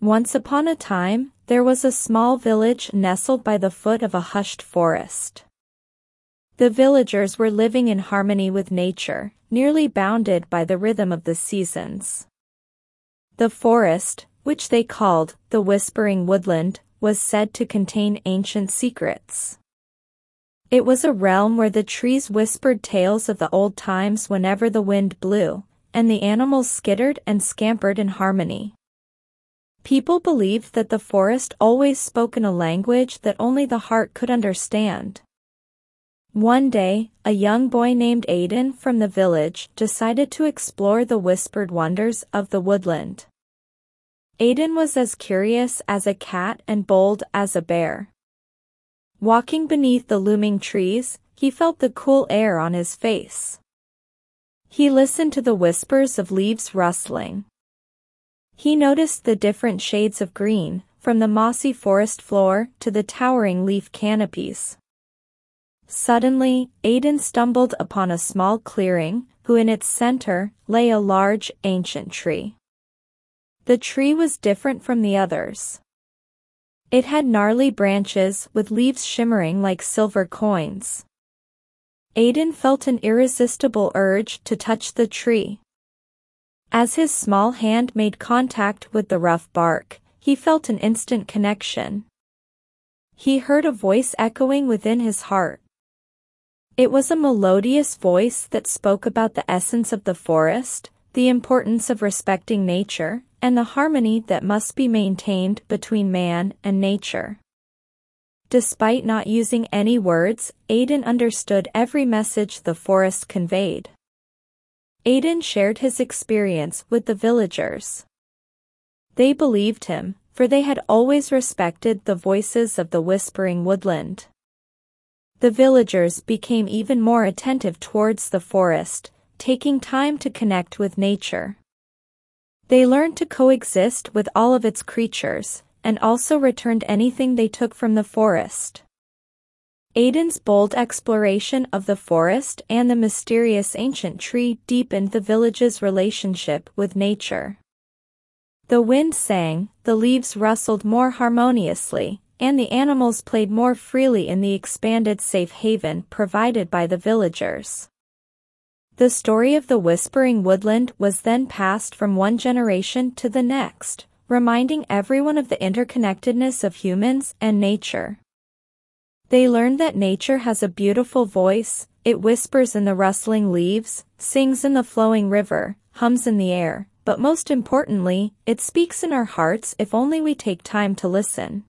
Once upon a time, there was a small village nestled by the foot of a hushed forest. The villagers were living in harmony with nature, nearly bounded by the rhythm of the seasons. The forest, which they called the Whispering Woodland, was said to contain ancient secrets. It was a realm where the trees whispered tales of the old times whenever the wind blew, and the animals skittered and scampered in harmony. People believed that the forest always spoke in a language that only the heart could understand. One day, a young boy named Aiden from the village decided to explore the whispered wonders of the woodland. Aiden was as curious as a cat and bold as a bear. Walking beneath the looming trees, he felt the cool air on his face. He listened to the whispers of leaves rustling. He noticed the different shades of green, from the mossy forest floor to the towering leaf canopies. Suddenly, Aiden stumbled upon a small clearing, who in its center lay a large, ancient tree. The tree was different from the others. It had gnarly branches with leaves shimmering like silver coins. Aiden felt an irresistible urge to touch the tree. As his small hand made contact with the rough bark, he felt an instant connection. He heard a voice echoing within his heart. It was a melodious voice that spoke about the essence of the forest, the importance of respecting nature, and the harmony that must be maintained between man and nature. Despite not using any words, Aiden understood every message the forest conveyed. Aiden shared his experience with the villagers. They believed him, for they had always respected the voices of the whispering woodland. The villagers became even more attentive towards the forest, taking time to connect with nature. They learned to coexist with all of its creatures, and also returned anything they took from the forest. Aiden's bold exploration of the forest and the mysterious ancient tree deepened the village's relationship with nature. The wind sang, the leaves rustled more harmoniously, and the animals played more freely in the expanded safe haven provided by the villagers. The story of the Whispering Woodland was then passed from one generation to the next, reminding everyone of the interconnectedness of humans and nature. They learned that nature has a beautiful voice, it whispers in the rustling leaves, sings in the flowing river, hums in the air, but most importantly, it speaks in our hearts if only we take time to listen.